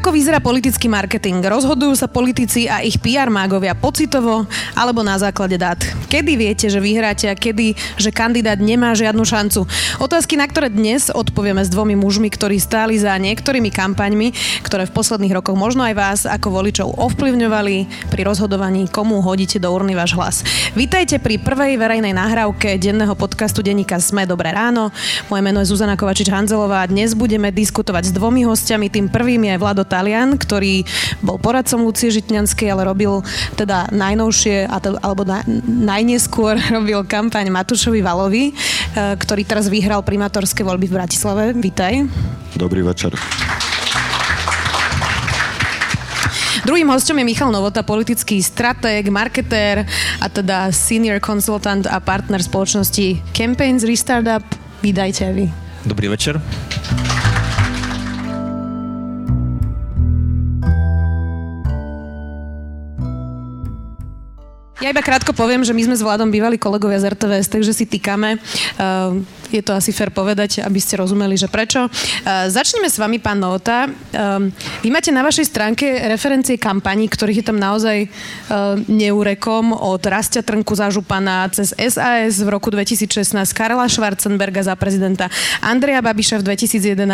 Ako vyzerá politický marketing? Rozhodujú sa politici a ich PR mágovia pocitovo alebo na základe dát? Kedy viete, že vyhráte a kedy, že kandidát nemá žiadnu šancu? Otázky, na ktoré dnes odpovieme s dvomi mužmi, ktorí stáli za niektorými kampaňmi, ktoré v posledných rokoch možno aj vás ako voličov ovplyvňovali pri rozhodovaní, komu hodíte do urny váš hlas. Vítajte pri prvej verejnej nahrávke denného podcastu denníka Sme Dobré ráno. Moje meno je Zuzana Kovačič-Hanzelová a dnes budeme diskutovať s dvomi hostiami. Tým prvým je Vlado Talian, ktorý bol poradcom Lucie Žitňanskej, ale robil teda najnovšie, alebo na, najneskôr robil kampaň Matúšovi Valovi, e, ktorý teraz vyhral primátorské voľby v Bratislave. Vítaj. Dobrý večer. Druhým hostom je Michal Novota, politický stratég, marketér a teda senior consultant a partner spoločnosti Campaigns Restartup. Vítajte vy. Dobrý večer. Ja iba krátko poviem, že my sme s Vladom bývali kolegovia z RTVS, takže si týkame. Uh, je to asi fér povedať, aby ste rozumeli, že prečo. Uh, začneme s vami, pán Novota. Uh, vy máte na vašej stránke referencie kampaní, ktorých je tam naozaj uh, neurekom od Rastia Trnku za župana cez SAS v roku 2016, Karla Schwarzenberga za prezidenta, Andreja Babiša v 2011,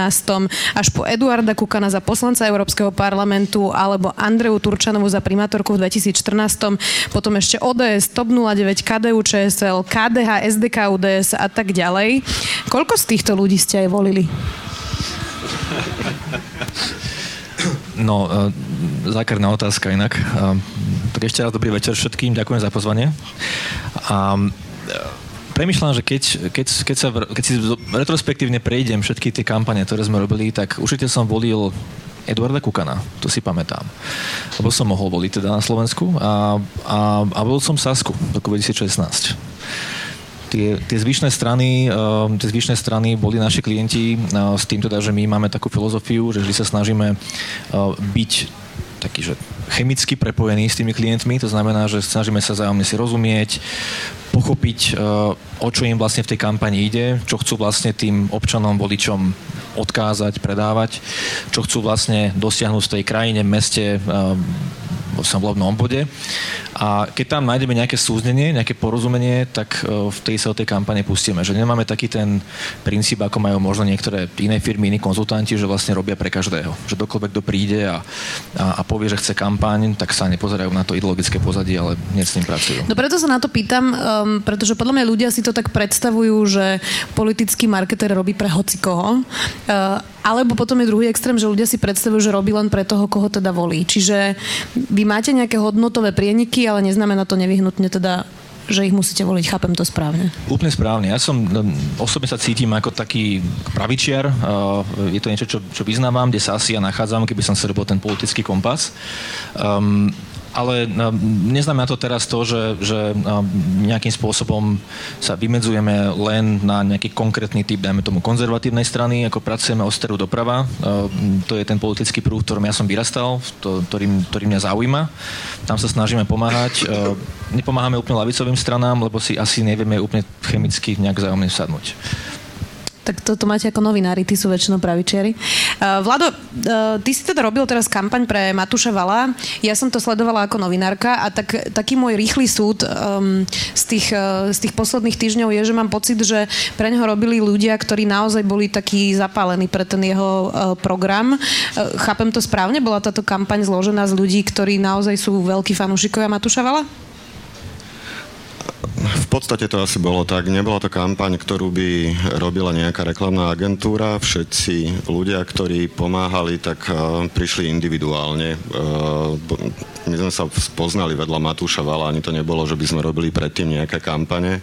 až po Eduarda Kukana za poslanca Európskeho parlamentu alebo Andreu Turčanovu za primátorku v 2014, potom ešte ODS, TOP 09, KDU, ČSL, KDH, SDK, UDS a tak ďalej. Koľko z týchto ľudí ste aj volili? No, uh, zákerná otázka inak. Tak ešte raz dobrý večer všetkým, ďakujem za pozvanie. Um, premyšľam, že keď, keď, keď, sa, keď si retrospektívne prejdem všetky tie kampane, ktoré sme robili, tak určite som volil Eduarda Kukana, to si pamätám. Lebo som mohol voliť teda na Slovensku a, a, a bol som Sasku v roku 2016 tie, tie zvyšné strany, uh, tie zvyšné strany boli naši klienti uh, s tým teda, že my máme takú filozofiu, že vždy sa snažíme uh, byť taký, že chemicky prepojení s tými klientmi, to znamená, že snažíme sa zájomne si rozumieť, pochopiť, o čo im vlastne v tej kampani ide, čo chcú vlastne tým občanom, voličom odkázať, predávať, čo chcú vlastne dosiahnuť v tej krajine, meste, v volebnom obvode. A keď tam nájdeme nejaké súznenie, nejaké porozumenie, tak e, v tej sa o tej kampane pustíme. Že nemáme taký ten princíp, ako majú možno niektoré iné firmy, iní konzultanti, že vlastne robia pre každého. Že dokoľvek kto príde a, a, a povie, že chce kampaň, tak sa nepozerajú na to ideologické pozadie, ale hneď s ním pracujú. No preto sa na to pýtam, um, pretože podľa mňa ľudia si to tak predstavujú, že politický marketer robí pre hocikoho. Uh, alebo potom je druhý extrém, že ľudia si predstavujú, že robí len pre toho, koho teda volí. Čiže vy máte nejaké hodnotové prieniky, ale neznamená to nevyhnutne teda že ich musíte voliť. Chápem to správne. Úplne správne. Ja som no, osobne sa cítim ako taký pravičiar. Je to niečo, čo, čo vyznávam, kde sa asi ja nachádzam, keby som robil ten politický kompas. Um, ale no, neznamená to teraz to, že, že no, nejakým spôsobom sa vymedzujeme len na nejaký konkrétny typ, dajme tomu konzervatívnej strany, ako pracujeme o steru doprava. To je ten politický prúh, ktorom ja som vyrastal, to, ktorý mňa zaujíma. Tam sa snažíme pomáhať. Nepomáhame úplne lavicovým stranám, lebo si asi nevieme úplne chemicky nejak zájomne sadnúť. Tak toto máte ako novinári, tí sú väčšinou pravičiari. Uh, Vlado, uh, ty si teda robil teraz kampaň pre Matúša Vala. Ja som to sledovala ako novinárka a tak, taký môj rýchly súd um, z, tých, uh, z tých posledných týždňov je, že mám pocit, že pre neho robili ľudia, ktorí naozaj boli takí zapálení pre ten jeho uh, program. Uh, chápem to správne? Bola táto kampaň zložená z ľudí, ktorí naozaj sú veľkí fanúšikovia Matúša Vala? V podstate to asi bolo tak. Nebola to kampaň, ktorú by robila nejaká reklamná agentúra. Všetci ľudia, ktorí pomáhali, tak uh, prišli individuálne. Uh, my sme sa spoznali vedľa Matúša Vala, ani to nebolo, že by sme robili predtým nejaké kampane.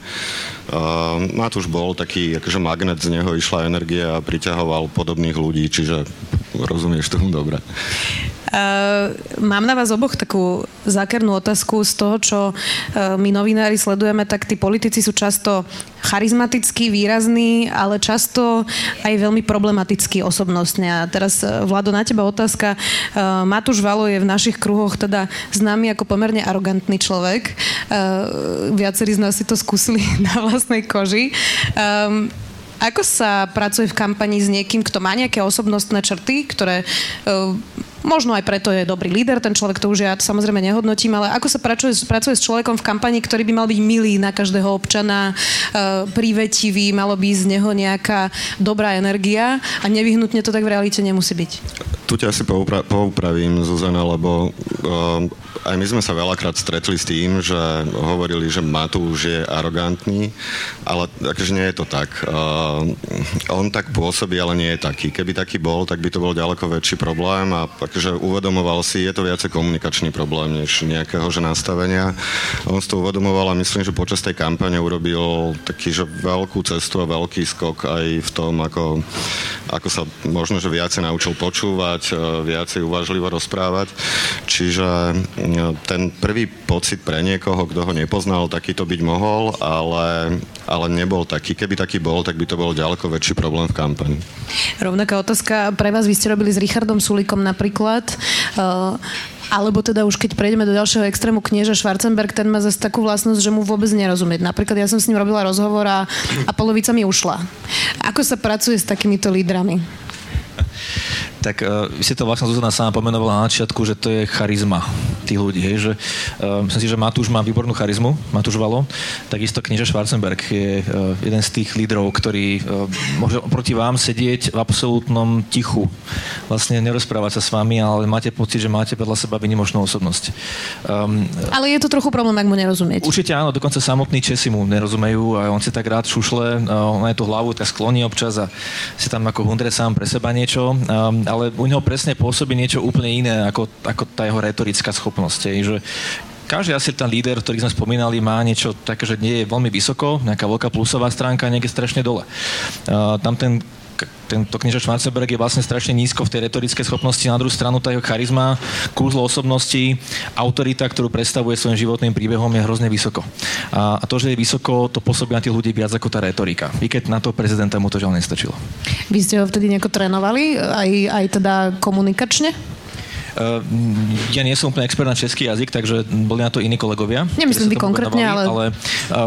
Uh, Matúš bol taký akože magnet, z neho išla energia a priťahoval podobných ľudí, čiže rozumieš tomu dobre. Uh, mám na vás oboch takú zákernú otázku z toho, čo uh, my novinári sledujeme, tak tí politici sú často charizmatickí, výrazní, ale často aj veľmi problematickí osobnostne. A teraz, uh, Vlado, na teba otázka. Uh, Matúš Valo je v našich kruhoch teda známy ako pomerne arogantný človek. Uh, viacerí z nás si to skúsili na vlastnej koži. Um, ako sa pracuje v kampani s niekým, kto má nejaké osobnostné črty, ktoré uh, Možno aj preto je dobrý líder, ten človek to už ja samozrejme nehodnotím, ale ako sa pracuje, pracuje s človekom v kampani, ktorý by mal byť milý na každého občana, e, prívetivý, malo by z neho nejaká dobrá energia a nevyhnutne to tak v realite nemusí byť. Tu ťa asi poupra- poupravím, Zuzana, lebo uh, aj my sme sa veľakrát stretli s tým, že hovorili, že Matúš je arogantný, ale akože nie je to tak. Uh, on tak pôsobí, ale nie je taký. Keby taký bol, tak by to bol ďaleko väčší problém a akože uvedomoval si, je to viacej komunikačný problém, než nejakého že nastavenia. On si to uvedomoval a myslím, že počas tej kampane urobil taký, že veľkú cestu a veľký skok aj v tom, ako, ako sa možno, že viacej naučil počúvať, viacej uvažlivo rozprávať. Čiže ten prvý pocit pre niekoho, kto ho nepoznal, taký to byť mohol, ale, ale nebol taký. Keby taký bol, tak by to bol ďaleko väčší problém v kampani. Rovnaká otázka pre vás. Vy ste robili s Richardom Sulikom napríklad. Uh, alebo teda už keď prejdeme do ďalšieho extrému knieža Schwarzenberg, ten má zase takú vlastnosť, že mu vôbec nerozumieť. Napríklad ja som s ním robila rozhovor a, a polovica mi ušla. Ako sa pracuje s takýmito lídrami? tak uh, vy ste to vlastne Zuzana sama pomenovala na začiatku, že to je charizma tých ľudí, hej, že uh, myslím si, že Matúš má výbornú charizmu, Matúš Valo, takisto knieža Schwarzenberg je uh, jeden z tých lídrov, ktorý uh, môže proti vám sedieť v absolútnom tichu, vlastne nerozprávať sa s vami, ale máte pocit, že máte vedľa seba vynimočnú osobnosť. Um, ale je to trochu problém, ak mu nerozumieť. Určite áno, dokonca samotní Česi mu nerozumejú a on si tak rád šušle, uh, on aj tú hlavu tak skloní občas a si tam ako hundre sám pre seba niečo. Um, ale u neho presne pôsobí niečo úplne iné ako, ako tá jeho retorická schopnosť. Že každý asi ten líder, ktorý sme spomínali, má niečo také, že nie je veľmi vysoko, nejaká veľká plusová stránka, niekde strašne dole. Uh, tam ten tento kniža Schwarzenberg je vlastne strašne nízko v tej retorickej schopnosti, na druhú stranu tá jeho charizma, kúzlo osobnosti, autorita, ktorú predstavuje svojim životným príbehom, je hrozne vysoko. A, a to, že je vysoko, to pôsobí na tých ľudí viac ako tá retorika. I keď na to prezidenta mu to žiaľ nestačilo. Vy ste ho vtedy nejako trénovali, aj, aj teda komunikačne? Ja nie som úplne expert na český jazyk, takže boli na to iní kolegovia. Nemyslím vy konkrétne, ale... ale...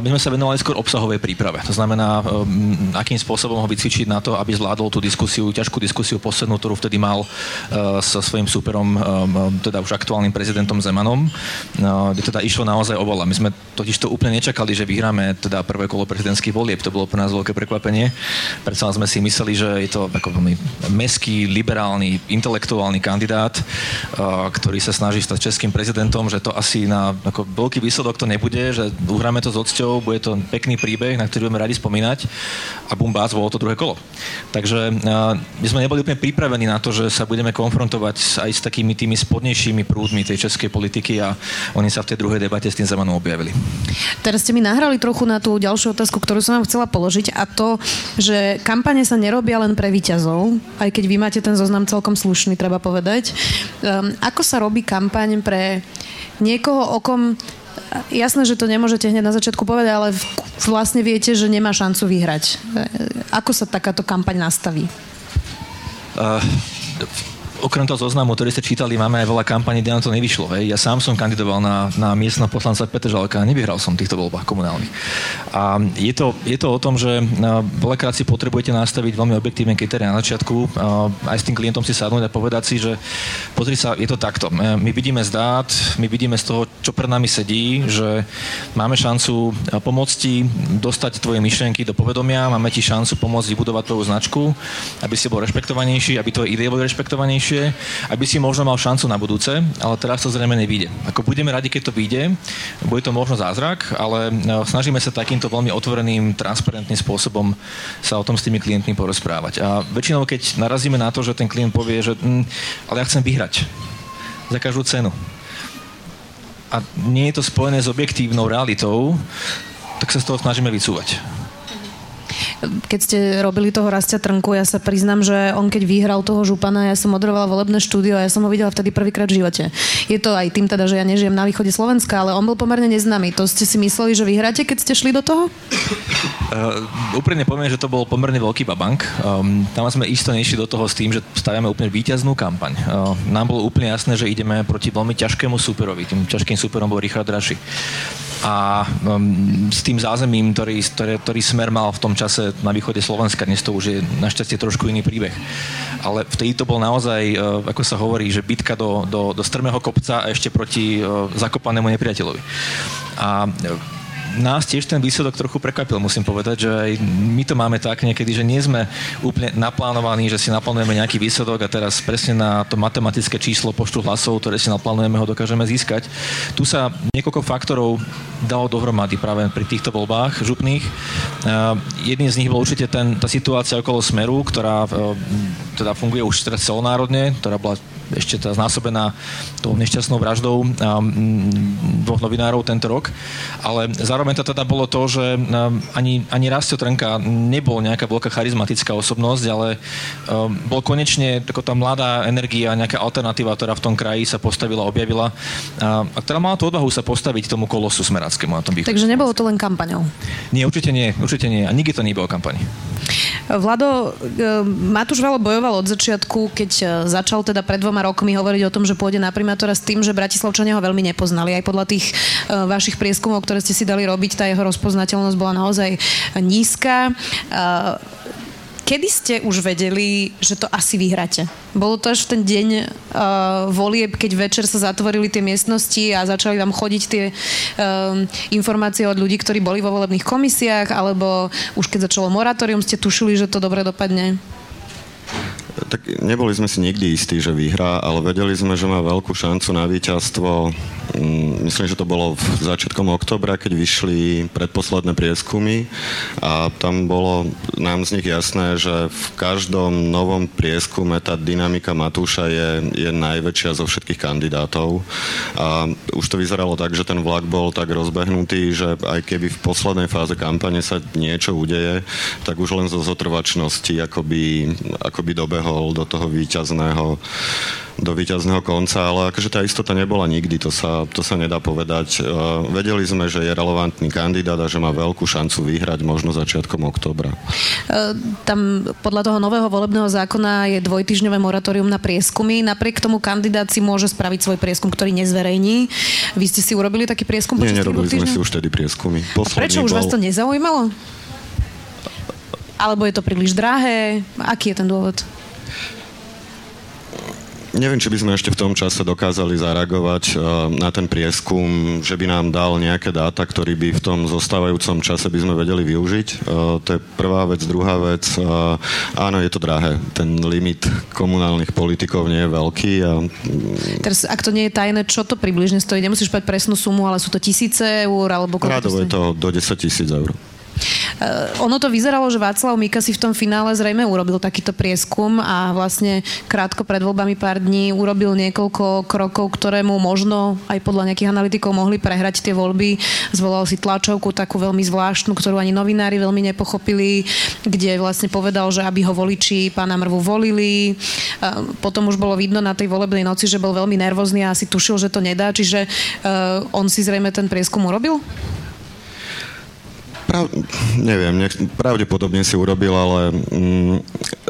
my sme sa venovali skôr obsahovej príprave. To znamená, akým spôsobom ho vycvičiť na to, aby zvládol tú diskusiu, ťažkú diskusiu poslednú, ktorú vtedy mal so svojím superom, teda už aktuálnym prezidentom Zemanom, kde teda išlo naozaj o vola. My sme totiž to úplne nečakali, že vyhráme teda prvé kolo prezidentských volieb. To bolo pre nás veľké prekvapenie. Predsa sme si mysleli, že je to ako veľmi meský, liberálny, intelektuálny kandidát, ktorý sa snaží stať českým prezidentom, že to asi na ako veľký výsledok to nebude, že uhráme to s odsťou, bude to pekný príbeh, na ktorý budeme radi spomínať a bum bác, bolo to druhé kolo. Takže my sme neboli úplne pripravení na to, že sa budeme konfrontovať aj s takými tými spodnejšími prúdmi tej českej politiky a oni sa v tej druhej debate s tým Zemanom objavili. Teraz ste mi nahrali trochu na tú ďalšiu otázku, ktorú som vám chcela položiť a to, že kampane sa nerobia len pre výťazov, aj keď vy máte ten zoznam celkom slušný, treba povedať. Um, ako sa robí kampaň pre niekoho, o kom Jasné, že to nemôžete hneď na začiatku povedať, ale vlastne viete, že nemá šancu vyhrať. Ako sa takáto kampaň nastaví? Uh, okrem toho zoznamu, ktorý ste čítali, máme aj veľa kampaní, kde nám to nevyšlo. Hej. Ja sám som kandidoval na, na miestna poslanca Petržalka a nevyhral som týchto voľbách komunálnych. A je to, je to o tom, že veľakrát si potrebujete nastaviť veľmi objektívne kritéria na začiatku, aj s tým klientom si sadnúť a povedať si, že pozri sa, je to takto. E, my vidíme z dát, my vidíme z toho, čo pred nami sedí, že máme šancu pomôcť ti dostať tvoje myšlienky do povedomia, máme ti šancu pomôcť vybudovať tvoju značku, aby si bol rešpektovanejší, aby tvoje ideje boli rešpektovanejšie silnejšie, aby si možno mal šancu na budúce, ale teraz to zrejme nevíde. Ako budeme radi, keď to vyjde, bude to možno zázrak, ale no, snažíme sa takýmto veľmi otvoreným, transparentným spôsobom sa o tom s tými klientmi porozprávať. A väčšinou, keď narazíme na to, že ten klient povie, že hm, ale ja chcem vyhrať za každú cenu. A nie je to spojené s objektívnou realitou, tak sa z toho snažíme vycúvať keď ste robili toho Rastia Trnku, ja sa priznám, že on keď vyhral toho župana, ja som moderovala volebné štúdio a ja som ho videla vtedy prvýkrát v živote. Je to aj tým teda, že ja nežijem na východe Slovenska, ale on bol pomerne neznámy. To ste si mysleli, že vyhráte, keď ste šli do toho? Uh, úprimne poviem, že to bol pomerne veľký babank. Um, tam sme isto nešli do toho s tým, že staviame úplne víťaznú kampaň. Uh, nám bolo úplne jasné, že ideme proti veľmi ťažkému superovi. Tým ťažkým superom bol Richard Raši. A um, s tým zázemím, ktorý, ktorý, ktorý smer mal v tom čase na východe Slovenska, dnes to už je našťastie trošku iný príbeh. Ale vtedy to bol naozaj, uh, ako sa hovorí, že bitka do, do, do strmého kopca a ešte proti uh, zakopanému nepriateľovi. A nás tiež ten výsledok trochu prekvapil, musím povedať, že aj my to máme tak niekedy, že nie sme úplne naplánovaní, že si naplánujeme nejaký výsledok a teraz presne na to matematické číslo počtu hlasov, ktoré si naplánujeme, ho dokážeme získať. Tu sa niekoľko faktorov dalo dohromady práve pri týchto voľbách župných. Jedným z nich bol určite ten, tá situácia okolo Smeru, ktorá e, teda funguje už teraz celonárodne, ktorá bola ešte tá znásobená tou nešťastnou vraždou dvoch novinárov tento rok. Ale zároveň to teda bolo to, že ani, ani Rastio Trnka nebol nejaká veľká charizmatická osobnosť, ale bol konečne ako tá mladá energia, nejaká alternatíva, ktorá v tom kraji sa postavila, objavila a ktorá mala tú odvahu sa postaviť tomu kolosu smerackému na tom východe. Takže nebolo to len kampaňou? Nie, určite nie, určite nie. A nikdy to nebolo kampaň. Vlado, Matúš Valo bojoval od začiatku, keď e, začal teda pred dvoma rokmi hovoriť o tom, že pôjde na primátora s tým, že Bratislavčania ho veľmi nepoznali. Aj podľa tých uh, vašich prieskumov, ktoré ste si dali robiť, tá jeho rozpoznateľnosť bola naozaj nízka. Kedy ste už vedeli, že to asi vyhráte? Bolo to až v ten deň uh, volieb, keď večer sa zatvorili tie miestnosti a začali vám chodiť tie uh, informácie od ľudí, ktorí boli vo volebných komisiách, alebo už keď začalo moratórium, ste tušili, že to dobre dopadne? Tak neboli sme si nikdy istí, že vyhrá, ale vedeli sme, že má veľkú šancu na víťazstvo. Mm, myslím, že to bolo v začiatkom oktobra, keď vyšli predposledné prieskumy a tam bolo nám z nich jasné, že v každom novom prieskume tá dynamika Matúša je, je najväčšia zo všetkých kandidátov. A už to vyzeralo tak, že ten vlak bol tak rozbehnutý, že aj keby v poslednej fáze kampane sa niečo udeje, tak už len zo zotrvačnosti akoby, akoby dobehol do toho víťazného do víťazného konca, ale akože tá istota nebola nikdy, to sa, to sa nedá povedať. Uh, vedeli sme, že je relevantný kandidát a že má veľkú šancu vyhrať možno začiatkom októbra. Uh, tam podľa toho nového volebného zákona je dvojtyžňové moratórium na prieskumy. Napriek tomu kandidát si môže spraviť svoj prieskum, ktorý nezverejní. Vy ste si urobili taký prieskum? Nie, nerobili sme si už tedy prieskumy. Posledný a prečo už bol... vás to nezaujímalo? Alebo je to príliš drahé? Aký je ten dôvod? Neviem, či by sme ešte v tom čase dokázali zareagovať uh, na ten prieskum, že by nám dal nejaké dáta, ktorý by v tom zostávajúcom čase by sme vedeli využiť. Uh, to je prvá vec. Druhá vec, uh, áno, je to drahé. Ten limit komunálnych politikov nie je veľký. A... Teraz, ak to nie je tajné, čo to približne stojí? Nemusíš povedať presnú sumu, ale sú to tisíce eur? Alebo Rádovo je to do 10 tisíc eur. Uh, ono to vyzeralo, že Václav Mika si v tom finále zrejme urobil takýto prieskum a vlastne krátko pred voľbami pár dní urobil niekoľko krokov, ktoré mu možno aj podľa nejakých analytikov mohli prehrať tie voľby. Zvolal si tlačovku takú veľmi zvláštnu, ktorú ani novinári veľmi nepochopili, kde vlastne povedal, že aby ho voliči pána Mrvu volili. Uh, potom už bolo vidno na tej volebnej noci, že bol veľmi nervózny a asi tušil, že to nedá, čiže uh, on si zrejme ten prieskum urobil? Prav, neviem, nech, pravdepodobne si urobil, ale mm,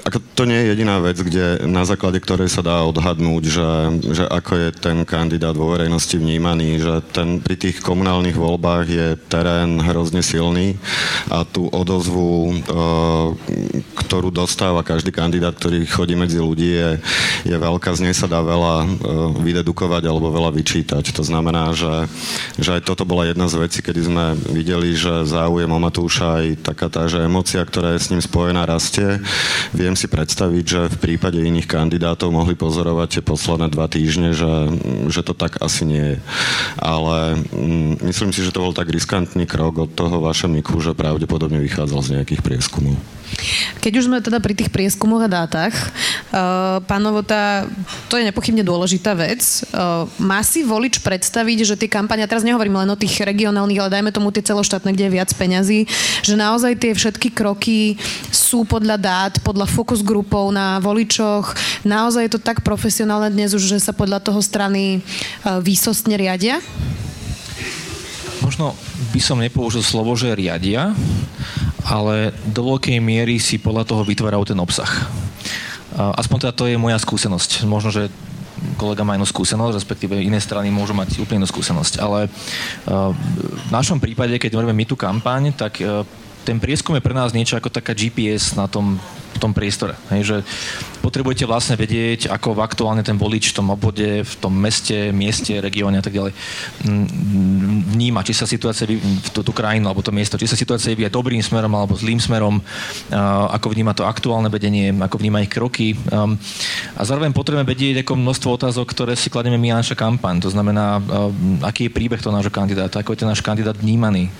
ako to nie je jediná vec, kde, na základe ktorej sa dá odhadnúť, že, že ako je ten kandidát vo verejnosti vnímaný, že ten, pri tých komunálnych voľbách je terén hrozne silný a tú odozvu, e, ktorú dostáva každý kandidát, ktorý chodí medzi ľudí, je, je veľká, z nej sa dá veľa e, vydedukovať alebo veľa vyčítať. To znamená, že, že aj toto bola jedna z vecí, kedy sme videli, že záujem o Matúša aj taká tá, že emocia, ktorá je s ním spojená, rastie. Viem si predstaviť, že v prípade iných kandidátov mohli pozorovať tie posledné dva týždne, že, že to tak asi nie je. Ale mm, myslím si, že to bol tak riskantný krok od toho vašeho Miku, že pravdepodobne vychádzal z nejakých prieskumov. Keď už sme teda pri tých prieskumoch a dátach, uh, pán Novota, to je nepochybne dôležitá vec. Uh, má si volič predstaviť, že tie kampane, teraz nehovorím len o tých regionálnych, ale dajme tomu tie celoštátne, kde je viac peňazí, že naozaj tie všetky kroky sú podľa dát, podľa fokus grupov na voličoch. Naozaj je to tak profesionálne dnes už, že sa podľa toho strany uh, výsostne riadia? Možno by som nepoužil slovo, že riadia, ale do veľkej miery si podľa toho vytvárajú ten obsah. Aspoň teda to je moja skúsenosť. Možno, že kolega má inú skúsenosť, respektíve iné strany môžu mať úplne inú skúsenosť. Ale v našom prípade, keď robíme my tú kampaň, tak ten prieskum je pre nás niečo ako taká GPS na tom v tom priestore. Hej, že potrebujete vlastne vedieť, ako aktuálne ten volič v tom obvode, v tom meste, mieste, regióne a tak ďalej vníma, či sa situácia v tú, tú krajinu alebo to miesto, či sa situácia vyvíja dobrým smerom alebo zlým smerom, ako vníma to aktuálne vedenie, ako vníma ich kroky. A zároveň potrebujeme vedieť ako množstvo otázok, ktoré si kladieme my a naša kampaň. To znamená, aký je príbeh toho nášho kandidáta, ako je ten náš kandidát vnímaný,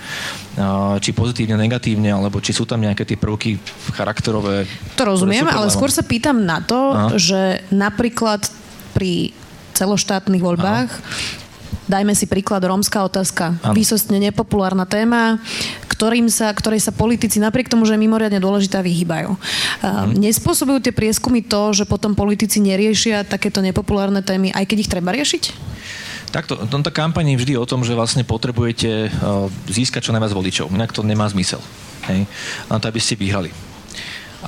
či pozitívne, negatívne, alebo či sú tam nejaké tie prvky charakterové, to rozumiem, ale skôr sa pýtam na to, Aha. že napríklad pri celoštátnych voľbách Aha. Dajme si príklad rómska otázka. Ano. Výsostne nepopulárna téma, ktorým sa, ktorej sa politici napriek tomu, že je mimoriadne dôležitá, vyhýbajú. Hmm. Nespôsobujú tie prieskumy to, že potom politici neriešia takéto nepopulárne témy, aj keď ich treba riešiť? Takto, tomto kampani je vždy o tom, že vlastne potrebujete získať čo najviac voličov. Inak to nemá zmysel. Hej? Na to, aby ste vyhrali.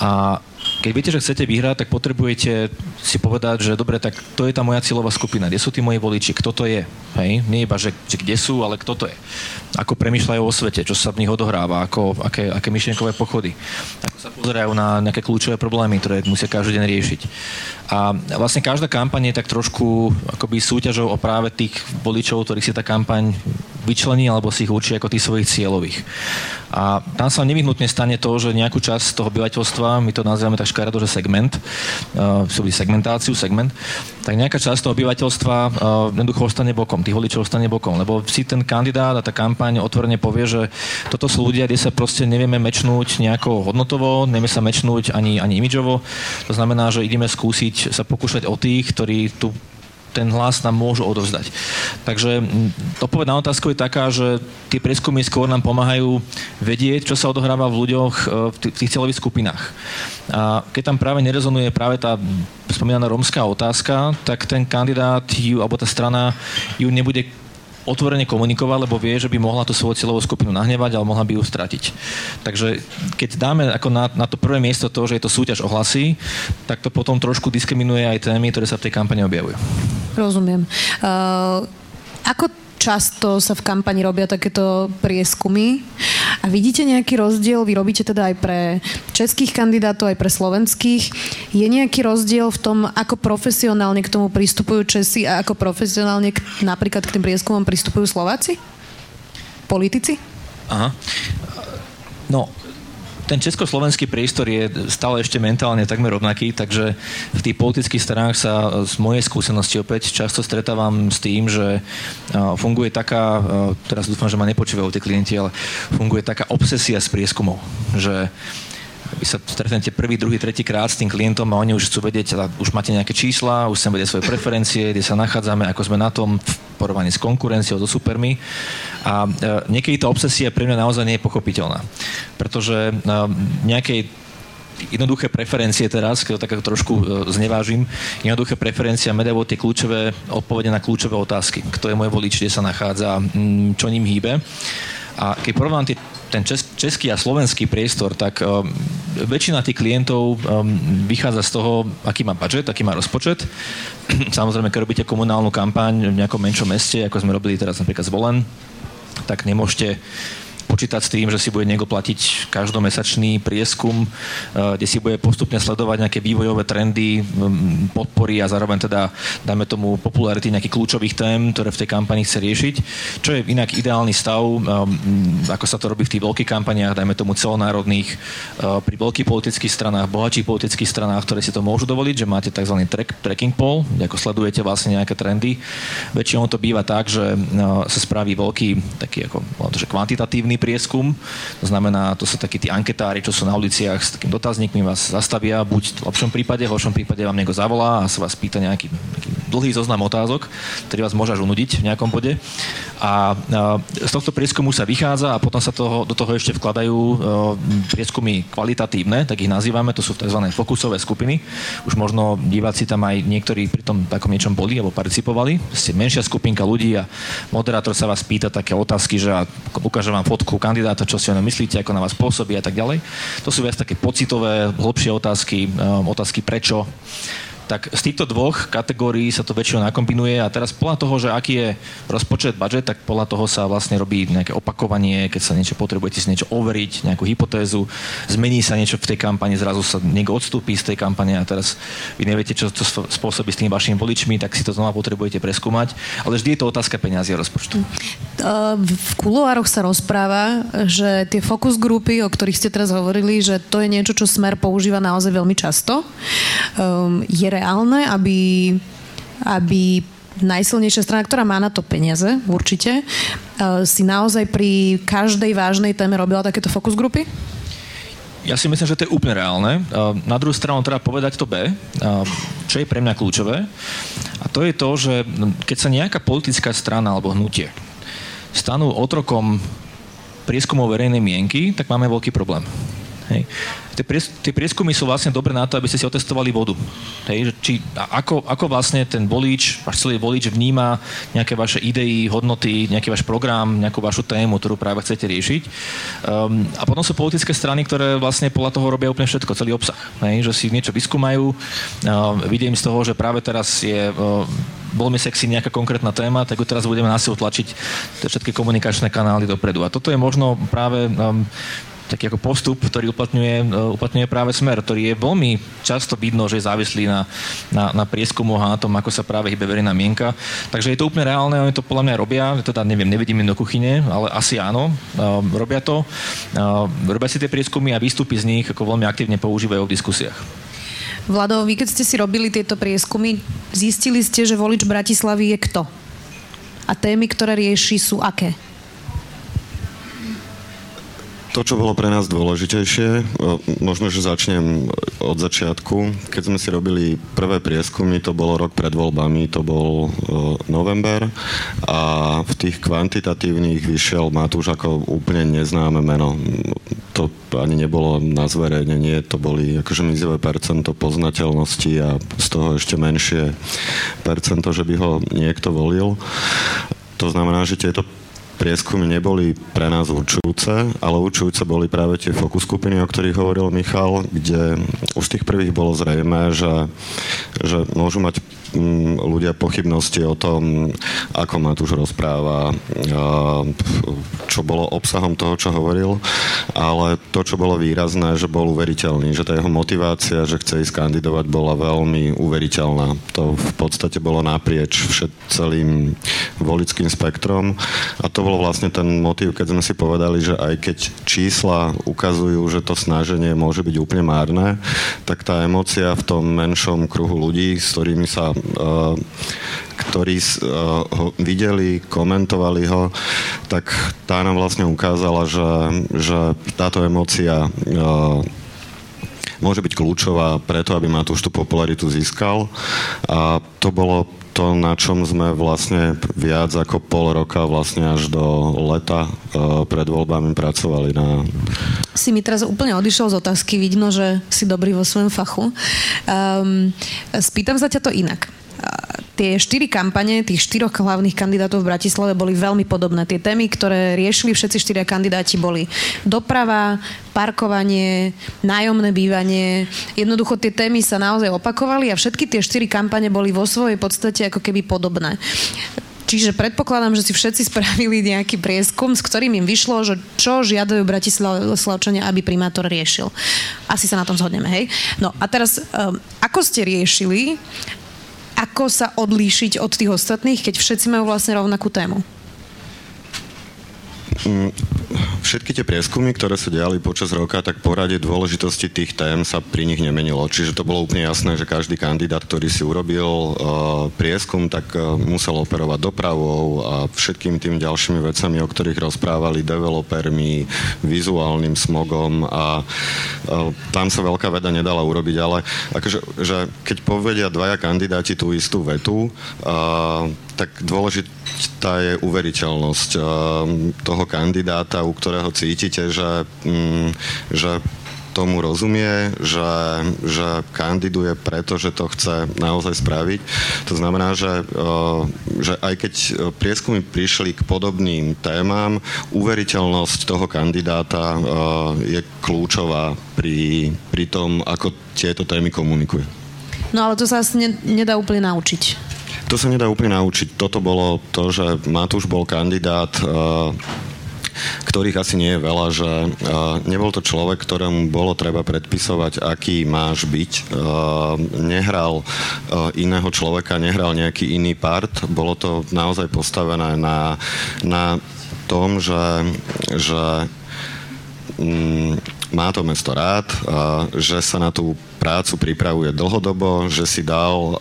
A keď viete, že chcete vyhrať, tak potrebujete si povedať, že dobre, tak to je tá moja cieľová skupina, kde sú tí moji voliči, kto to je. Hej? Nie iba, že, že kde sú, ale kto to je. Ako premyšľajú o svete, čo sa v nich odohráva, ako, aké, aké myšlienkové pochody. Ako sa pozerajú na nejaké kľúčové problémy, ktoré musia každý deň riešiť. A vlastne každá kampaň je tak trošku akoby súťažou o práve tých voličov, ktorých si tá kampaň vyčlení alebo si ich určí ako tých svojich cieľových. A tam sa nevyhnutne stane to, že nejakú časť toho obyvateľstva, my to nazývame tak škaredo, že segment, uh, segmentáciu, segment, tak nejaká časť toho obyvateľstva uh, jednoducho ostane bokom, tých voličov ostane bokom, lebo si ten kandidát a tá kampaň otvorene povie, že toto sú ľudia, kde sa proste nevieme mečnúť nejako hodnotovo, nevieme sa mečnúť ani, ani imidžovo. To znamená, že ideme skúsiť sa pokúšať o tých, ktorí tu ten hlas nám môžu odovzdať. Takže odpoveď na otázku je taká, že tie prieskumy skôr nám pomáhajú vedieť, čo sa odohráva v ľuďoch e, v tých celových skupinách. A keď tam práve nerezonuje práve tá spomínaná rómska otázka, tak ten kandidát ju, alebo tá strana ju nebude otvorene komunikovať, lebo vie, že by mohla tú svoju cieľovú skupinu nahnevať, ale mohla by ju stratiť. Takže keď dáme ako na, na to prvé miesto to, že je to súťaž o hlasy, tak to potom trošku diskriminuje aj témy, ktoré sa v tej kampani objavujú. Rozumiem. Uh, ako často sa v kampani robia takéto prieskumy. A vidíte nejaký rozdiel? Vy robíte teda aj pre českých kandidátov, aj pre slovenských. Je nejaký rozdiel v tom, ako profesionálne k tomu pristupujú Česi a ako profesionálne k, napríklad k tým prieskumom pristupujú Slováci? Politici? Aha. No, ten československý priestor je stále ešte mentálne takmer rovnaký, takže v tých politických stranách sa z mojej skúsenosti opäť často stretávam s tým, že funguje taká, teraz dúfam, že ma nepočúvajú tie klienti, ale funguje taká obsesia s prieskumov, že vy sa stretnete prvý, druhý, tretí krát s tým klientom a oni už chcú vedieť, už máte nejaké čísla, už chcem vedieť svoje preferencie, kde sa nachádzame, ako sme na tom v porovnaní s konkurenciou, so supermi. A e, niekedy tá obsesia pre mňa naozaj nie je pochopiteľná. Pretože e, nejakej jednoduché preferencie teraz, keď to tak trošku e, znevážim, jednoduché preferencia medajú tie kľúčové odpovede na kľúčové otázky. Kto je môj volič, kde sa nachádza, čo ním hýbe. A keď porovnám tie, ten čes, český a slovenský priestor, tak um, väčšina tých klientov um, vychádza z toho, aký má budget, aký má rozpočet. Samozrejme, keď robíte komunálnu kampaň v nejakom menšom meste, ako sme robili teraz napríklad Zvolen, tak nemôžete počítať s tým, že si bude niekto platiť každomesačný prieskum, eh, kde si bude postupne sledovať nejaké vývojové trendy, mm, podpory a zároveň teda, dajme tomu, popularity nejakých kľúčových tém, ktoré v tej kampani chce riešiť. Čo je inak ideálny stav, eh, mm, ako sa to robí v tých veľkých kampaniách, dajme tomu celonárodných, eh, pri veľkých politických stranách, bohatších politických stranách, ktoré si to môžu dovoliť, že máte tzv. Track, tracking poll, ako sledujete vlastne nejaké trendy. Väčšinou to býva tak, že sa spraví veľký taký ako, že kvantitatívny prieskum. To znamená, to sú takí tí anketári, čo sú na uliciach s takým dotazníkmi, vás zastavia, buď v lepšom prípade, v horšom prípade vám niekto zavolá a sa vás pýta nejaký, nejaký dlhý zoznam otázok, ktorý vás môže až unudiť v nejakom bode. A, a z tohto prieskumu sa vychádza a potom sa toho, do toho ešte vkladajú e, prieskumy kvalitatívne, tak ich nazývame, to sú tzv. fokusové skupiny. Už možno diváci tam aj niektorí pri tom takom niečom boli alebo participovali. Ste menšia skupinka ľudí a moderátor sa vás pýta také otázky, že ukáže vám fotku otázku kandidáta, čo si o ňom myslíte, ako na vás pôsobí a tak ďalej. To sú viac také pocitové, hlbšie otázky, um, otázky prečo, tak z týchto dvoch kategórií sa to väčšinou nakombinuje a teraz podľa toho, že aký je rozpočet, budget, tak podľa toho sa vlastne robí nejaké opakovanie, keď sa niečo potrebujete si niečo overiť, nejakú hypotézu, zmení sa niečo v tej kampani, zrazu sa niekto odstúpi z tej kampane a teraz vy neviete, čo to spôsobí s tými vašimi voličmi, tak si to znova potrebujete preskúmať, ale vždy je to otázka peniazy a rozpočtu. V kuloároch sa rozpráva, že tie focus grupy, o ktorých ste teraz hovorili, že to je niečo, čo Smer používa naozaj veľmi často. Um, je reálne, aby, aby najsilnejšia strana, ktorá má na to peniaze, určite, uh, si naozaj pri každej vážnej téme robila takéto focus grupy? Ja si myslím, že to je úplne reálne. Uh, na druhú stranu treba povedať to B, uh, čo je pre mňa kľúčové. A to je to, že keď sa nejaká politická strana alebo hnutie stanú otrokom prieskumov verejnej mienky, tak máme veľký problém. Hej. Tie, pries, tie prieskumy sú vlastne dobré na to, aby ste si otestovali vodu. Hej, či, ako, ako vlastne ten volič, váš celý volič vníma nejaké vaše idei, hodnoty, nejaký váš program, nejakú vašu tému, ktorú práve chcete riešiť. Um, a potom sú politické strany, ktoré vlastne podľa toho robia úplne všetko, celý obsah. Hej, že si niečo vyskúmajú. Um, vidím z toho, že práve teraz je um, veľmi sexy nejaká konkrétna téma, tak ju teraz budeme na tlačiť všetky komunikačné kanály dopredu. A toto je možno práve um, taký ako postup, ktorý uplatňuje, e, uplatňuje práve Smer, ktorý je veľmi často vidno, že je závislý na, na, na prieskumoch a na tom, ako sa práve hybe verejná mienka. Takže je to úplne reálne, oni to podľa mňa robia, teda neviem, nevidím do kuchyne, ale asi áno, uh, robia to. Uh, robia si tie prieskumy a výstupy z nich ako veľmi aktívne používajú v diskusiách. Vlado, vy keď ste si robili tieto prieskumy, zistili ste, že volič Bratislavy je kto? A témy, ktoré rieši, sú aké? To, čo bolo pre nás dôležitejšie, možno, že začnem od začiatku. Keď sme si robili prvé prieskumy, to bolo rok pred voľbami, to bol november a v tých kvantitatívnych vyšiel Matúš ako úplne neznáme meno. To ani nebolo na zverejnenie, to boli akože mizivé percento poznateľnosti a z toho ešte menšie percento, že by ho niekto volil. To znamená, že tieto prieskumy neboli pre nás určujúce, ale určujúce boli práve tie fokus skupiny, o ktorých hovoril Michal, kde už z tých prvých bolo zrejme, že, že môžu mať ľudia pochybnosti o tom, ako Matúš rozpráva, čo bolo obsahom toho, čo hovoril, ale to, čo bolo výrazné, že bol uveriteľný, že tá jeho motivácia, že chce ísť kandidovať, bola veľmi uveriteľná. To v podstate bolo naprieč všet, celým volickým spektrom a to bol vlastne ten motív, keď sme si povedali, že aj keď čísla ukazujú, že to snaženie môže byť úplne márne, tak tá emocia v tom menšom kruhu ľudí, s ktorými sa ktorí uh, ho videli, komentovali ho, tak tá nám vlastne ukázala, že, že táto emócia uh, môže byť kľúčová preto, aby Matúš tú popularitu získal. A to bolo to, na čom sme vlastne viac ako pol roka, vlastne až do leta uh, pred voľbami pracovali na... Si mi teraz úplne odišiel z otázky, vidno, že si dobrý vo svojom fachu. Um, spýtam sa ťa to inak tie štyri kampane tých štyroch hlavných kandidátov v Bratislave boli veľmi podobné. Tie témy, ktoré riešili všetci štyria kandidáti, boli doprava, parkovanie, nájomné bývanie. Jednoducho tie témy sa naozaj opakovali a všetky tie štyri kampane boli vo svojej podstate ako keby podobné. Čiže predpokladám, že si všetci spravili nejaký prieskum, s ktorým im vyšlo, že čo žiadajú Bratislavčania, aby primátor riešil. Asi sa na tom zhodneme, hej? No a teraz, um, ako ste riešili ako sa odlíšiť od tých ostatných, keď všetci majú vlastne rovnakú tému? Mm, všetky tie prieskumy, ktoré sa diali počas roka, tak poradie dôležitosti tých tém sa pri nich nemenilo. Čiže to bolo úplne jasné, že každý kandidát, ktorý si urobil uh, prieskum, tak uh, musel operovať dopravou a všetkým tým ďalšími vecami, o ktorých rozprávali developermi, vizuálnym smogom a uh, tam sa veľká veda nedala urobiť, ale akože, že keď povedia dvaja kandidáti tú istú vetu, tak dôležitá je uveriteľnosť uh, toho kandidáta, u ktorého cítite, že, mm, že tomu rozumie, že, že kandiduje preto, že to chce naozaj spraviť. To znamená, že, že aj keď prieskumy prišli k podobným témam, uveriteľnosť toho kandidáta je kľúčová pri, pri tom, ako tieto témy komunikuje. No ale to sa asi ne, nedá úplne naučiť. To sa nedá úplne naučiť. Toto bolo to, že Matúš bol kandidát uh, ktorých asi nie je veľa, že uh, nebol to človek, ktorému bolo treba predpisovať, aký máš byť. Uh, nehral iného človeka, nehral nejaký iný part. Bolo to naozaj postavené na, na tom, že, že um, má to mesto rád, že sa na tú prácu pripravuje dlhodobo, že si dal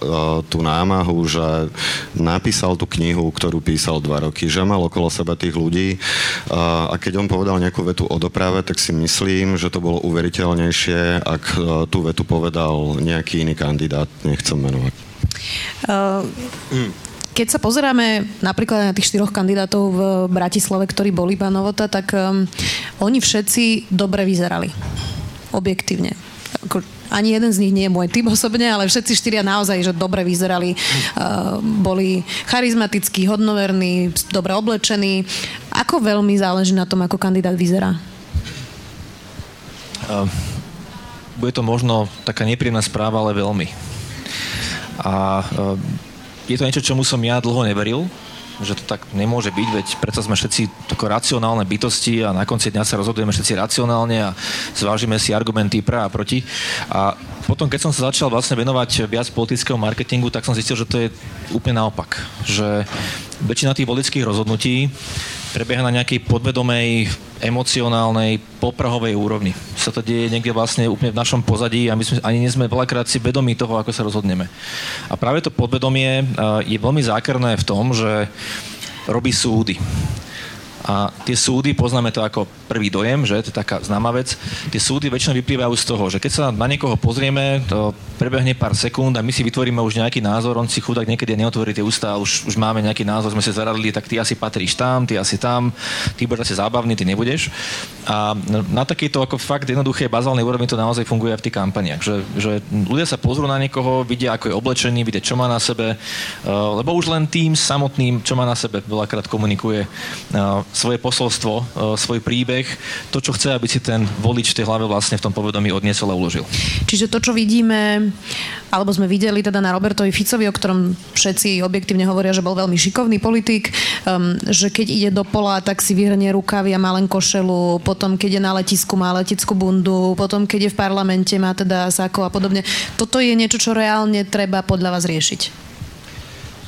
tú námahu, že napísal tú knihu, ktorú písal dva roky, že mal okolo seba tých ľudí a keď on povedal nejakú vetu o doprave, tak si myslím, že to bolo uveriteľnejšie, ak tú vetu povedal nejaký iný kandidát, nechcem menovať. Uh, keď sa pozeráme napríklad na tých štyroch kandidátov v Bratislave, ktorí boli pán Novota, tak um, oni všetci dobre vyzerali. Objektívne. Ako, ani jeden z nich nie je môj typ osobne, ale všetci štyria naozaj, že dobre vyzerali. Uh, boli charizmatickí, hodnoverní, dobre oblečení. Ako veľmi záleží na tom, ako kandidát vyzerá? Uh, bude to možno taká nepríjemná správa, ale veľmi. A uh, je to niečo, čomu som ja dlho neveril, že to tak nemôže byť, veď predsa sme všetci tako racionálne bytosti a na konci dňa sa rozhodujeme všetci racionálne a zvážime si argumenty pre a proti. A potom, keď som sa začal vlastne venovať viac politického marketingu, tak som zistil, že to je úplne naopak. Že väčšina tých politických rozhodnutí prebieha na nejakej podvedomej, emocionálnej, poprahovej úrovni. Sa to deje niekde vlastne úplne v našom pozadí a my sme, ani nie sme veľakrát si vedomí toho, ako sa rozhodneme. A práve to podvedomie je veľmi zákerné v tom, že robí súdy. A tie súdy, poznáme to ako prvý dojem, že to je taká známa vec, tie súdy väčšinou vyplývajú z toho, že keď sa na niekoho pozrieme, to prebehne pár sekúnd a my si vytvoríme už nejaký názor, on si chudák niekedy neotvorí tie ústa, už, už máme nejaký názor, sme sa zaradili, tak ty asi patríš tam, ty asi tam, ty budeš asi zábavný, ty nebudeš. A na takejto ako fakt jednoduché bazálnej úrovni to naozaj funguje aj v tých kampaniach, že, že ľudia sa pozrú na niekoho, vidia, ako je oblečený, vidia, čo má na sebe, uh, lebo už len tým samotným, čo má na sebe, veľakrát komunikuje uh, svoje posolstvo, e, svoj príbeh, to, čo chce, aby si ten volič v tej hlave vlastne v tom povedomí odniesol a uložil. Čiže to, čo vidíme, alebo sme videli teda na Robertovi Ficovi, o ktorom všetci objektívne hovoria, že bol veľmi šikovný politik, um, že keď ide do pola, tak si vyhrnie rukavy a má len košelu, potom keď je na letisku, má letickú bundu, potom keď je v parlamente, má teda sako a podobne. Toto je niečo, čo reálne treba podľa vás riešiť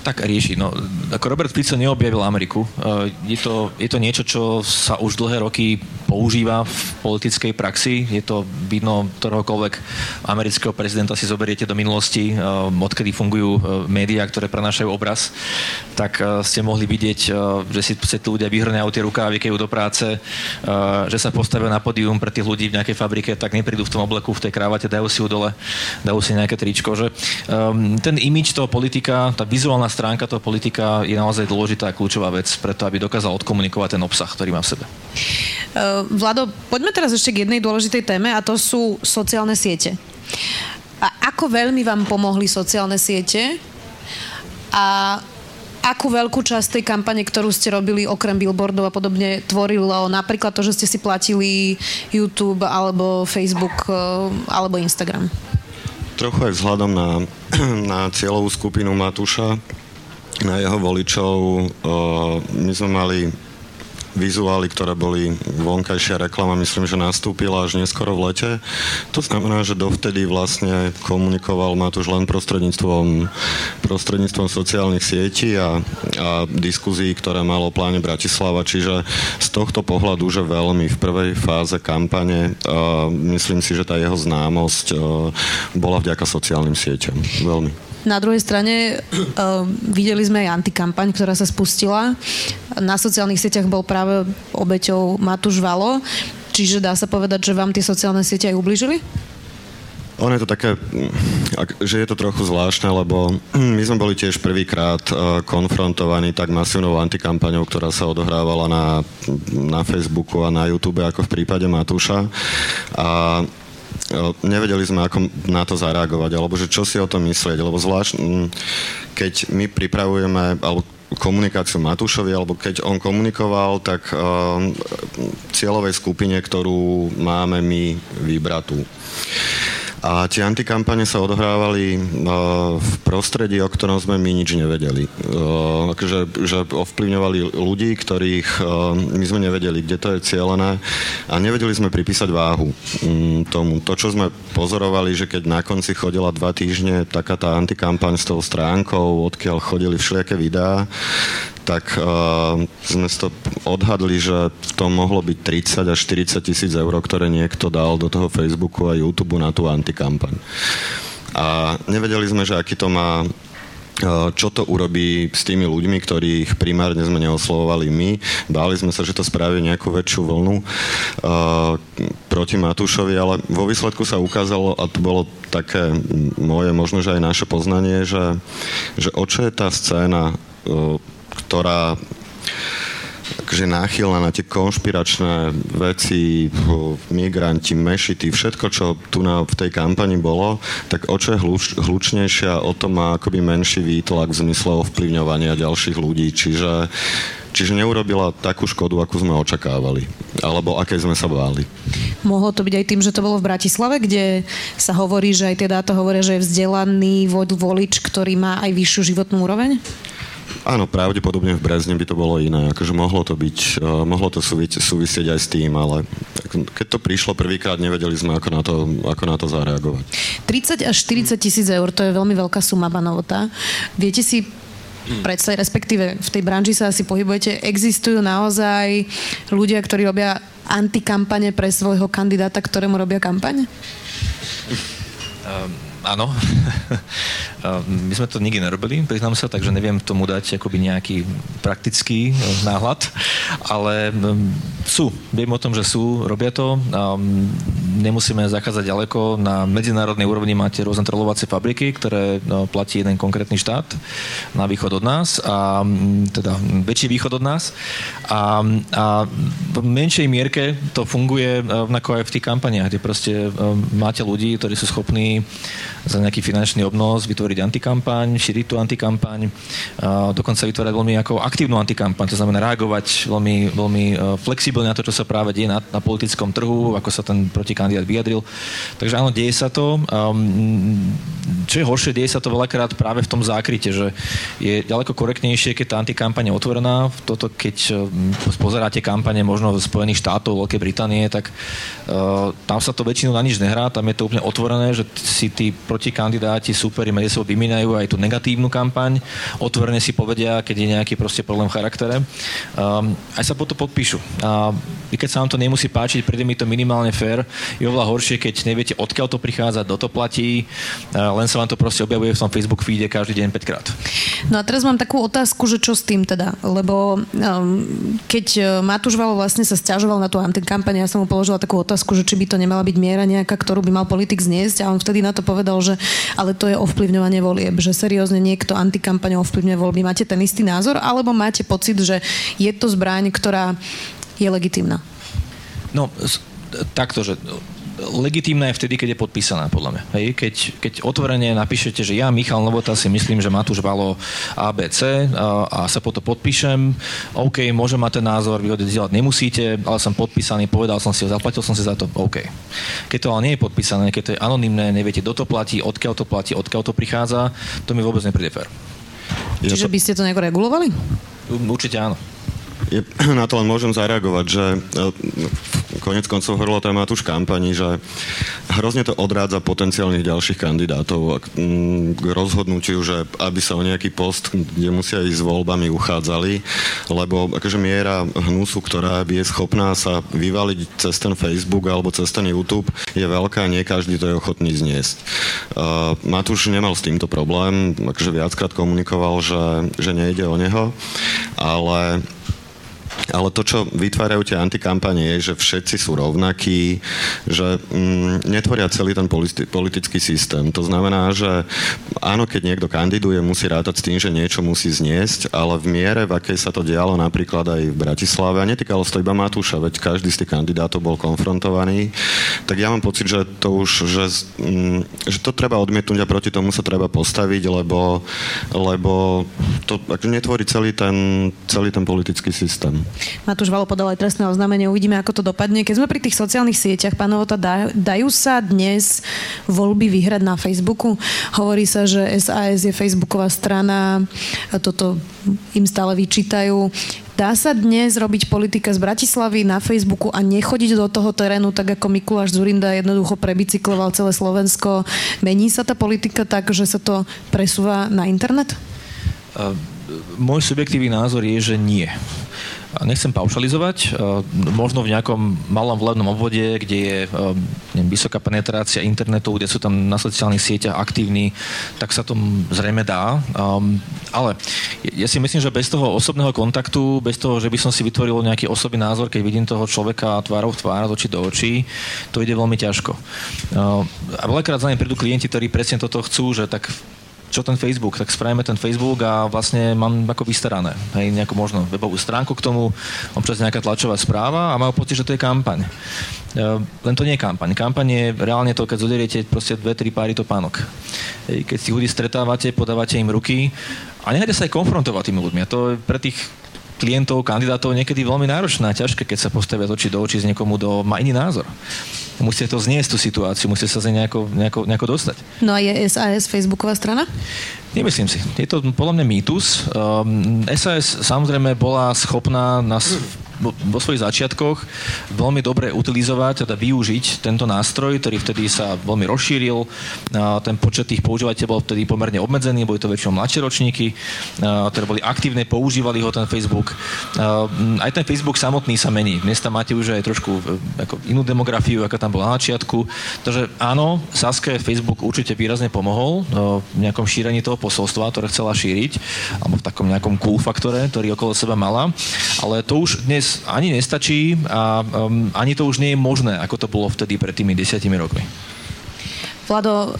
tak rieši. No, ako Robert Fico neobjavil Ameriku. Eh, je to, je to niečo, čo sa už dlhé roky používa v politickej praxi. Je to vidno ktoréhokoľvek amerického prezidenta si zoberiete do minulosti, eh, odkedy fungujú eh, médiá, ktoré prenášajú obraz, tak ste mohli vidieť, že si, si ľudia vyhrňajú tie rukávy, keď do práce, že sa postavia na podium pre tých ľudí v nejakej fabrike, tak neprídu v tom obleku, v tej krávate, dajú si ju dole, dajú si nejaké tričko. Že, ten imič toho politika, tá vizuálna stránka toho politika je naozaj dôležitá a kľúčová vec preto, aby dokázal odkomunikovať ten obsah, ktorý má v sebe. Uh, Vlado, poďme teraz ešte k jednej dôležitej téme a to sú sociálne siete. A ako veľmi vám pomohli sociálne siete a akú veľkú časť tej kampane, ktorú ste robili okrem billboardov a podobne, tvorilo napríklad to, že ste si platili YouTube alebo Facebook e, alebo Instagram? Trochu aj vzhľadom na, na cieľovú skupinu Matúša, na jeho voličov. My sme mali vizuály, ktoré boli vonkajšia reklama, myslím, že nastúpila až neskoro v lete. To znamená, že dovtedy vlastne komunikoval Matúš len prostredníctvom, prostredníctvom sociálnych sietí a, a diskuzí, ktoré malo o pláne Bratislava, čiže z tohto pohľadu, že veľmi v prvej fáze kampane, uh, myslím si, že tá jeho známosť uh, bola vďaka sociálnym sieťam. Veľmi. Na druhej strane uh, videli sme aj antikampaň, ktorá sa spustila. Na sociálnych sieťach bol práve obeťou Matúš Valo. Čiže dá sa povedať, že vám tie sociálne siete aj ubližili? Ono je to také, že je to trochu zvláštne, lebo my sme boli tiež prvýkrát konfrontovaní tak masívnou antikampaňou, ktorá sa odohrávala na, na Facebooku a na YouTube, ako v prípade Matúša. A nevedeli sme, ako na to zareagovať, alebo že čo si o tom myslieť, lebo zvlášť, keď my pripravujeme, alebo komunikáciu Matúšovi, alebo keď on komunikoval, tak uh, cieľovej skupine, ktorú máme my vybratú. A tie antikampane sa odohrávali v prostredí, o ktorom sme my nič nevedeli. Že, že ovplyvňovali ľudí, ktorých my sme nevedeli, kde to je cieľené a nevedeli sme pripísať váhu mm, tomu. To, čo sme pozorovali, že keď na konci chodila dva týždne taká tá antikampaň s tou stránkou, odkiaľ chodili všelijaké videá, tak uh, sme to odhadli, že to mohlo byť 30 až 40 tisíc eur, ktoré niekto dal do toho Facebooku a YouTube na tú antikampaň. A nevedeli sme, že aký to má čo to urobí s tými ľuďmi, ktorých primárne sme neoslovovali my. Báli sme sa, že to spraví nejakú väčšiu vlnu uh, proti Matúšovi, ale vo výsledku sa ukázalo, a to bolo také moje, možno, že aj naše poznanie, že, že o čo je tá scéna, uh, ktorá akože náchylná na tie konšpiračné veci, migranti, mešity, všetko, čo tu na, v tej kampani bolo, tak o čo je hluč, hlučnejšia, o to má akoby menší výtlak v zmysle ovplyvňovania ďalších ľudí. Čiže Čiže neurobila takú škodu, akú sme očakávali. Alebo aké sme sa báli. Mohlo to byť aj tým, že to bolo v Bratislave, kde sa hovorí, že aj tie dáta hovoria, že je vzdelaný volič, ktorý má aj vyššiu životnú úroveň? Áno, pravdepodobne v Brezne by to bolo iné. Akože mohlo to byť, uh, mohlo to súvi- súvisieť aj s tým, ale keď to prišlo prvýkrát, nevedeli sme, ako na to, ako na to zareagovať. 30 až 40 tisíc eur, to je veľmi veľká suma, banovota. Viete si predstaviť, respektíve v tej branži sa asi pohybujete, existujú naozaj ľudia, ktorí robia antikampane pre svojho kandidáta, ktorému robia kampaň? Um áno. My sme to nikdy nerobili, priznám sa, takže neviem tomu dať akoby nejaký praktický e, náhľad, ale sú, viem o tom, že sú, robia to. Nemusíme zachádzať ďaleko. Na medzinárodnej úrovni máte rôzne trolovacie fabriky, ktoré no, platí jeden konkrétny štát na východ od nás, a teda väčší východ od nás. A, a v menšej mierke to funguje rovnako aj v tých kampaniách, kde proste máte ľudí, ktorí sú schopní za nejaký finančný obnos vytvoriť antikampaň, šíriť tú antikampaň, dokonca vytvárať veľmi ako aktívnu antikampaň, to znamená reagovať veľmi, veľmi e, flexibilne na to, čo sa práve deje na, na politickom trhu, ako sa ten protikandidát vyjadril. Takže áno, deje sa to. Čo je horšie, deje sa to veľakrát práve v tom zákryte, že je ďaleko korektnejšie, keď tá antikampaň je otvorená. Toto, keď um, pozeráte kampane možno Spojených štátov, Veľkej Británie, tak uh, tam sa to väčšinou na nič nehrá, tam je to úplne otvorené, že si tí protikandidáti, superi medzi sebou vyminajú aj tú negatívnu kampaň, otvorene si povedia, keď je nejaký proste problém v charaktere. Um, aj sa potom podpíšu. A i keď sa vám to nemusí páčiť, príde mi to minimálne fér. Je oveľa horšie, keď neviete, odkiaľ to prichádza, kto to platí, len sa vám to proste objavuje v tom Facebook feede každý deň 5 krát. No a teraz mám takú otázku, že čo s tým teda? Lebo um, keď e, Matúš Valo vlastne sa stiažoval na tú antikampaň, ja som mu položila takú otázku, že či by to nemala byť miera nejaká, ktorú by mal politik zniesť a on vtedy na to povedal, že ale to je ovplyvňovanie volieb, že seriózne niekto antikampaň ovplyvňuje voľby. Máte ten istý názor, alebo máte pocit, že je to zbraň, ktorá je legitimná? No, takto, že legitímna je vtedy, keď je podpísaná, podľa mňa. Hej? Keď, keď otvorene napíšete, že ja, Michal Novota, si myslím, že Matúš Valo ABC a, a sa potom podpíšem, OK, môžem mať ten názor, vy ho delať nemusíte, ale som podpísaný, povedal som si ho, zaplatil som si za to, OK. Keď to ale nie je podpísané, keď to je anonimné, neviete, kto to platí, odkiaľ to platí, odkiaľ to prichádza, to mi vôbec nepríde fér. Čiže by ste to nejako regulovali? Určite áno. Je, na to len môžem zareagovať, že e, konec koncov hovorilo to Matúš kampani, že hrozne to odrádza potenciálnych ďalších kandidátov k rozhodnutiu, že aby sa o nejaký post, kde musia ísť s voľbami, uchádzali, lebo akože miera hnusu, ktorá je schopná sa vyvaliť cez ten Facebook alebo cez ten YouTube, je veľká, nie každý to je ochotný zniesť. Uh, Matúš nemal s týmto problém, akože viackrát komunikoval, že, že nejde o neho, ale ale to, čo vytvárajú tie antikampanie, je, že všetci sú rovnakí, že mm, netvoria celý ten politi- politický systém. To znamená, že áno, keď niekto kandiduje, musí rátať s tým, že niečo musí zniesť, ale v miere, v akej sa to dialo napríklad aj v Bratislave, a netýkalo sa to iba Matúša, veď každý z tých kandidátov bol konfrontovaný, tak ja mám pocit, že to už, že, mm, že to treba odmietnúť a proti tomu sa treba postaviť, lebo, lebo to netvorí celý ten, celý ten politický systém. Matúš Valo podal aj trestné oznámenie, uvidíme, ako to dopadne. Keď sme pri tých sociálnych sieťach, pán Novota, dajú sa dnes voľby vyhrať na Facebooku? Hovorí sa, že SAS je facebooková strana, toto im stále vyčítajú. Dá sa dnes robiť politika z Bratislavy na Facebooku a nechodiť do toho terénu, tak ako Mikuláš Zurinda jednoducho prebicykloval celé Slovensko. Mení sa tá politika tak, že sa to presúva na internet? Uh, môj subjektívny názor je, že nie. Nechcem paušalizovať, možno v nejakom malom volebnom obvode, kde je neviem, vysoká penetrácia internetu, kde sú tam na sociálnych sieťach aktívni, tak sa to zrejme dá. Ale ja si myslím, že bez toho osobného kontaktu, bez toho, že by som si vytvoril nejaký osobný názor, keď vidím toho človeka tvárov v tvár, z očí do očí, to ide veľmi ťažko. A veľakrát za ne prídu klienti, ktorí presne toto chcú, že tak čo ten Facebook, tak spravíme ten Facebook a vlastne mám ako vystarané. Hej, nejakú možno webovú stránku k tomu, občas nejaká tlačová správa a mám pocit, že to je kampaň. E, len to nie je kampaň. Kampaň je reálne to, keď zoderiete proste dve, tri páry topánok. Keď si ľudí stretávate, podávate im ruky a nechajte sa aj konfrontovať tými ľuďmi. A to pre tých klientov, kandidátov niekedy veľmi náročné a ťažké, keď sa postavia z očí do očí s niekomu, kto má iný názor. Musíte to zniesť, tú situáciu, musíte sa z nej nejako, nejako, nejako dostať. No a je SAS Facebooková strana? Nemyslím si. Je to podľa mňa mýtus. Um, ehm, SAS samozrejme bola schopná nás vo svojich začiatkoch veľmi dobre utilizovať, teda využiť tento nástroj, ktorý vtedy sa veľmi rozšíril. Ten počet tých používateľov bol vtedy pomerne obmedzený, boli to väčšinou mladšie ročníky, ktoré boli aktívne, používali ho ten Facebook. Aj ten Facebook samotný sa mení. Dnes tam máte už aj trošku e, ako inú demografiu, aká tam bola na začiatku. Takže áno, Saske Facebook určite výrazne pomohol v nejakom šírení toho posolstva, ktoré chcela šíriť, alebo v takom nejakom cool faktore, ktorý okolo seba mala. Ale to už dnes ani nestačí a um, ani to už nie je možné, ako to bolo vtedy pred tými desiatimi rokmi. Vlado,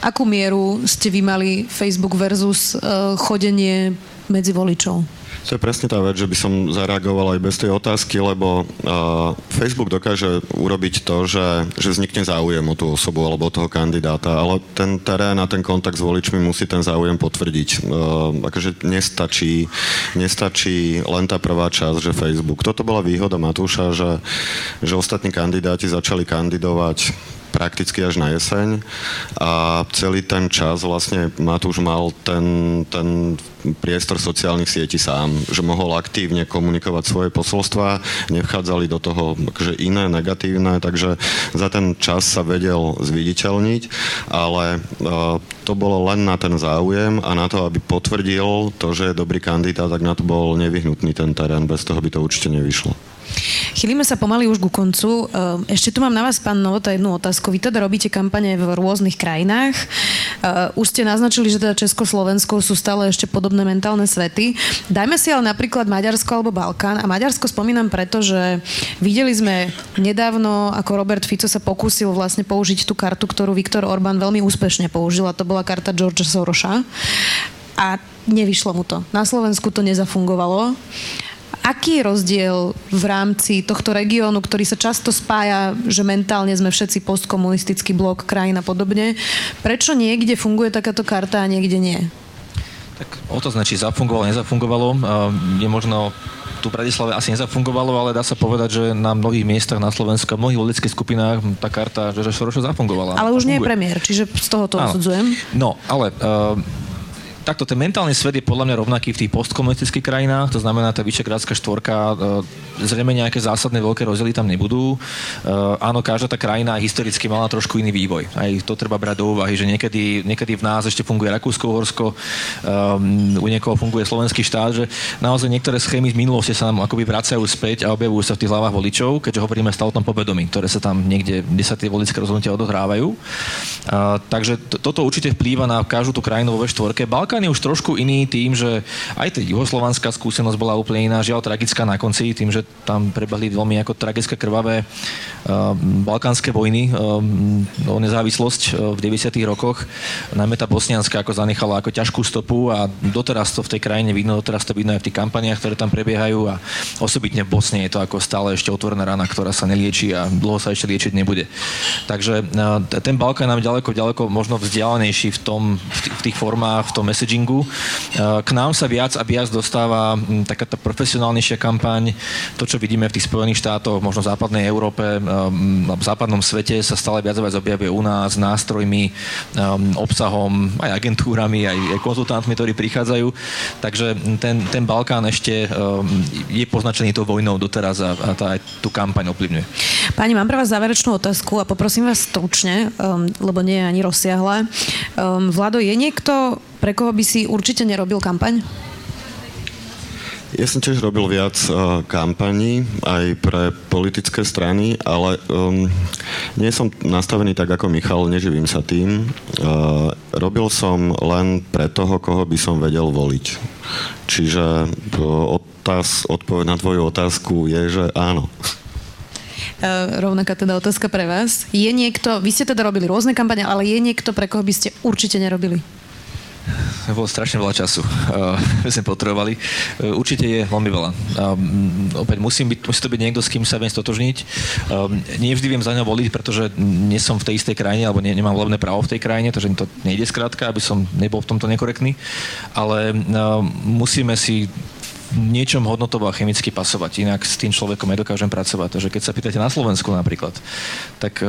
akú mieru ste vy mali Facebook versus uh, chodenie medzi voličov? To je presne tá vec, že by som zareagoval aj bez tej otázky, lebo uh, Facebook dokáže urobiť to, že, že vznikne záujem o tú osobu alebo o toho kandidáta, ale ten terén a ten kontakt s voličmi musí ten záujem potvrdiť. Uh, akože nestačí, nestačí len tá prvá časť, že Facebook. Toto bola výhoda Matúša, že, že ostatní kandidáti začali kandidovať prakticky až na jeseň a celý ten čas vlastne Matúš mal ten, ten priestor sociálnych sietí sám, že mohol aktívne komunikovať svoje posolstva, nevchádzali do toho akože iné, negatívne, takže za ten čas sa vedel zviditeľniť, ale uh, to bolo len na ten záujem a na to, aby potvrdil to, že je dobrý kandidát, tak na to bol nevyhnutný ten terén, bez toho by to určite nevyšlo. Chýlime sa pomaly už ku koncu. Ehm, ešte tu mám na vás, pán Novota, jednu otázku. Vy teda robíte kampane v rôznych krajinách. Ehm, už ste naznačili, že teda Česko-Slovensko sú stále ešte podobné mentálne svety. Dajme si ale napríklad Maďarsko alebo Balkán. A Maďarsko spomínam preto, že videli sme nedávno, ako Robert Fico sa pokúsil vlastne použiť tú kartu, ktorú Viktor Orbán veľmi úspešne použil. A to bola karta George Sorosa. A nevyšlo mu to. Na Slovensku to nezafungovalo. Aký je rozdiel v rámci tohto regiónu, ktorý sa často spája, že mentálne sme všetci postkomunistický blok, krajín a podobne? Prečo niekde funguje takáto karta a niekde nie? Tak otázne, či zafungovalo, nezafungovalo. Je možno tu v Bratislave asi nezafungovalo, ale dá sa povedať, že na mnohých miestach na Slovensku, v mnohých volických skupinách tá karta že Šoroša zafungovala. Ale už nie je premiér, čiže z toho to osudzujem. No, ale uh, takto ten mentálny svet je podľa mňa rovnaký v tých postkomunistických krajinách, to znamená tá vyšegrádska štvorka, e, zrejme nejaké zásadné veľké rozdiely tam nebudú. E, áno, každá tá krajina historicky mala trošku iný vývoj. Aj to treba brať do úvahy, že niekedy, niekedy v nás ešte funguje Rakúsko-Horsko, um, u niekoho funguje slovenský štát, že naozaj niektoré schémy z minulosti sa nám akoby vracajú späť a objavujú sa v tých hlavách voličov, keďže hovoríme stále o tom povedomí, ktoré sa tam niekde, kde sa tie volické rozhodnutia odohrávajú. Takže to, toto určite vplýva na každú tú krajinu vo štvorke. Balkán Balkán je už trošku iný tým, že aj tá juhoslovanská skúsenosť bola úplne iná, žiaľ tragická na konci, tým, že tam prebehli veľmi ako tragické krvavé uh, balkánske vojny uh, o nezávislosť uh, v 90. rokoch. Najmä tá bosnianská ako zanechala ako ťažkú stopu a doteraz to v tej krajine vidno, doteraz to vidno aj v tých kampaniách, ktoré tam prebiehajú a osobitne v Bosne je to ako stále ešte otvorená rana, ktorá sa nelieči a dlho sa ešte liečiť nebude. Takže ten Balkán nám ďaleko, ďaleko možno vzdialenejší v, tom, v tých formách, v tom messagingu. K nám sa viac a viac dostáva taká tá profesionálnejšia kampaň, to, čo vidíme v tých Spojených štátoch, možno v západnej Európe, v západnom svete sa stále viac a viac objavuje u nás nástrojmi, obsahom, aj agentúrami, aj konzultantmi, ktorí prichádzajú. Takže ten, ten Balkán ešte je poznačený tou vojnou doteraz a, a tá aj tú kampaň ovplyvňuje. Pani, mám pre vás záverečnú otázku a poprosím vás stručne, um, lebo nie je ani rozsiahle. Um, Vlado, je niekto, pre koho by si určite nerobil kampaň? Ja som tiež robil viac uh, kampaní aj pre politické strany, ale um, nie som nastavený tak ako Michal, neživím sa tým. Uh, robil som len pre toho, koho by som vedel voliť. Čiže uh, otáz, odpoveď na tvoju otázku je, že áno. Uh, rovnaká teda otázka pre vás. Je niekto, vy ste teda robili rôzne kampane, ale je niekto, pre koho by ste určite nerobili? Bolo strašne veľa času. Uh, sme potrebovali. Uh, určite je veľmi veľa. Uh, opäť musím byť, musí to byť niekto, s kým sa viem stotožniť. Uh, nie vždy viem za ňo voliť, pretože nie som v tej istej krajine, alebo ne, nemám volebné právo v tej krajine, takže mi to nejde skrátka, aby som nebol v tomto nekorektný. Ale musíme si niečom hodnotovo a chemicky pasovať, inak s tým človekom nedokážem pracovať. Takže keď sa pýtate na Slovensku napríklad, tak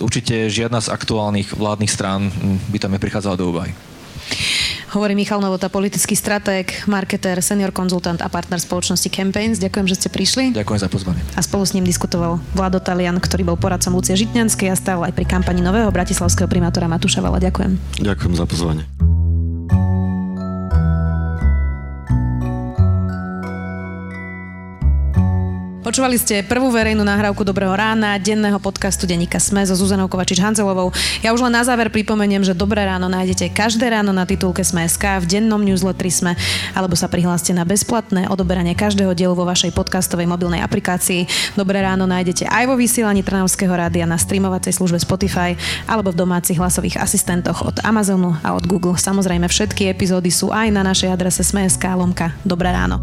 určite žiadna z aktuálnych vládnych strán by tam neprichádzala do úvahy. Hovorí Michal Novota, politický stratég, marketér, senior konzultant a partner spoločnosti Campaigns. Ďakujem, že ste prišli. Ďakujem za pozvanie. A spolu s ním diskutoval Vlado Talian, ktorý bol poradcom Lucie Žitňanskej a stál aj pri kampani nového bratislavského primátora Matúša Vala. Ďakujem. Ďakujem za pozvanie. Počúvali ste prvú verejnú nahrávku Dobrého rána, denného podcastu Denika Sme so Zuzanou Kovačič-Hanzelovou. Ja už len na záver pripomeniem, že Dobré ráno nájdete každé ráno na titulke Sme.sk, v dennom newsletteri Sme, alebo sa prihláste na bezplatné odoberanie každého dielu vo vašej podcastovej mobilnej aplikácii. Dobré ráno nájdete aj vo vysielaní Trnavského rádia na streamovacej službe Spotify alebo v domácich hlasových asistentoch od Amazonu a od Google. Samozrejme všetky epizódy sú aj na našej adrese Sme.sk lomka Dobré ráno.